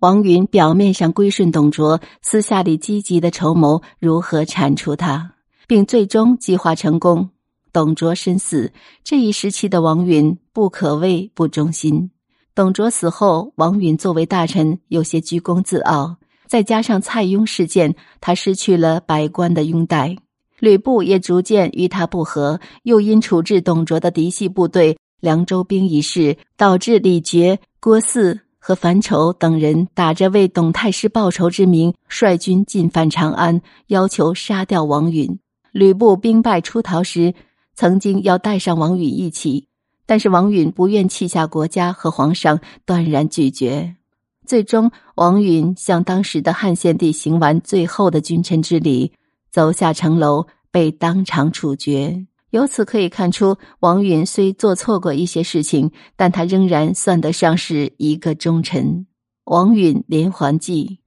王允表面上归顺董卓，私下里积极的筹谋如何铲除他，并最终计划成功。董卓身死，这一时期的王允不可谓不忠心。董卓死后，王允作为大臣有些居功自傲，再加上蔡邕事件，他失去了百官的拥戴。吕布也逐渐与他不和，又因处置董卓的嫡系部队凉州兵一事，导致李傕、郭汜和樊稠等人打着为董太师报仇之名，率军进犯长安，要求杀掉王允。吕布兵败出逃时，曾经要带上王允一起，但是王允不愿弃下国家和皇上，断然拒绝。最终，王允向当时的汉献帝行完最后的君臣之礼。走下城楼，被当场处决。由此可以看出，王允虽做错过一些事情，但他仍然算得上是一个忠臣。王允连环计，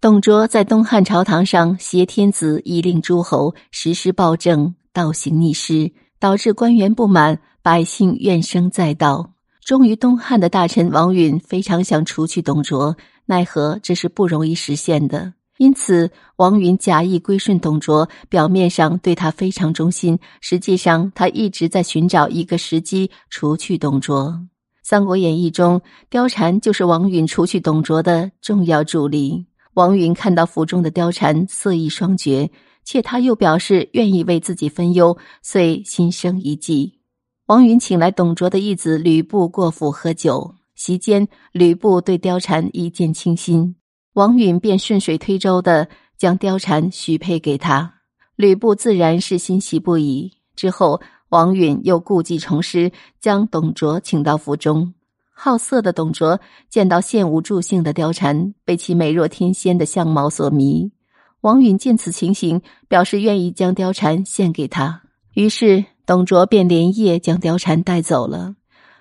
董卓在东汉朝堂上挟天子以令诸侯，实施暴政，倒行逆施，导致官员不满，百姓怨声载道。忠于东汉的大臣王允非常想除去董卓，奈何这是不容易实现的。因此，王允假意归顺董卓，表面上对他非常忠心，实际上他一直在寻找一个时机除去董卓。《三国演义》中，貂蝉就是王允除去董卓的重要助力。王允看到府中的貂蝉色艺双绝，且他又表示愿意为自己分忧，遂心生一计。王允请来董卓的义子吕布过府喝酒，席间吕布对貂蝉一见倾心。王允便顺水推舟的将貂蝉许配给他，吕布自然是欣喜不已。之后，王允又故技重施，将董卓请到府中。好色的董卓见到献无助兴的貂蝉，被其美若天仙的相貌所迷。王允见此情形，表示愿意将貂蝉献给他。于是，董卓便连夜将貂蝉带走了。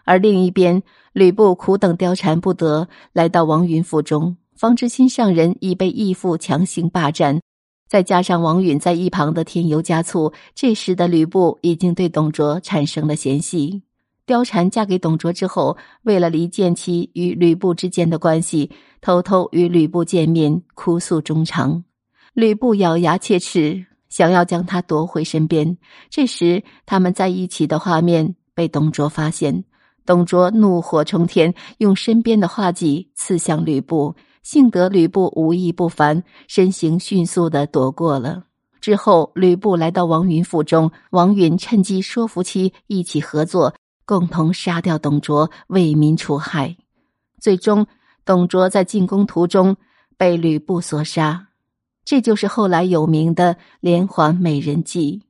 而另一边，吕布苦等貂蝉不得，来到王允府中。方知心上人已被义父强行霸占，再加上王允在一旁的添油加醋，这时的吕布已经对董卓产生了嫌隙。貂蝉嫁给董卓之后，为了离间其与吕布之间的关系，偷偷与吕布见面，哭诉衷肠。吕布咬牙切齿，想要将他夺回身边。这时，他们在一起的画面被董卓发现，董卓怒火冲天，用身边的画戟刺向吕布。幸得吕布武艺不凡，身形迅速的躲过了。之后，吕布来到王允府中，王允趁机说服其一起合作，共同杀掉董卓，为民除害。最终，董卓在进攻途中被吕布所杀。这就是后来有名的连环美人计。